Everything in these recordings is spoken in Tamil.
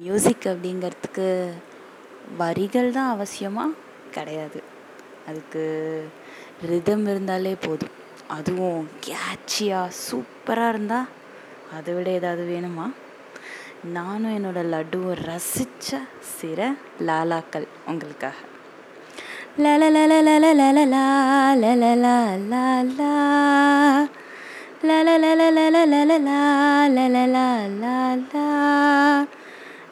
மியூசிக் அப்படிங்கிறதுக்கு வரிகள் தான் அவசியமா கிடையாது அதுக்கு ரிதம் இருந்தாலே போதும் அதுவும் கேட்சியாக சூப்பராக இருந்தால் அதை விட ஏதாவது வேணுமா நானும் என்னோடய லட்டுவும் ரசித்த சிற லாலாக்கள் உங்களுக்காக லல லல லல லல லா லல லா லா லல லல லல லல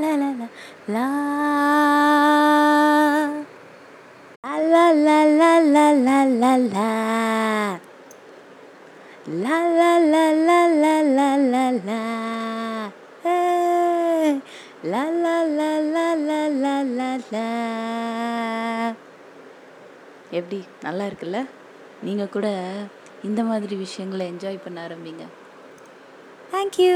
la la la la la la la la la la la la la La la la la la la la la Hey. La la la la la la la la எப்படி நல்லா இருக்குல்ல நீங்கள் கூட இந்த மாதிரி விஷயங்களை என்ஜாய் பண்ண ஆரம்பிங்க தேங்க்யூ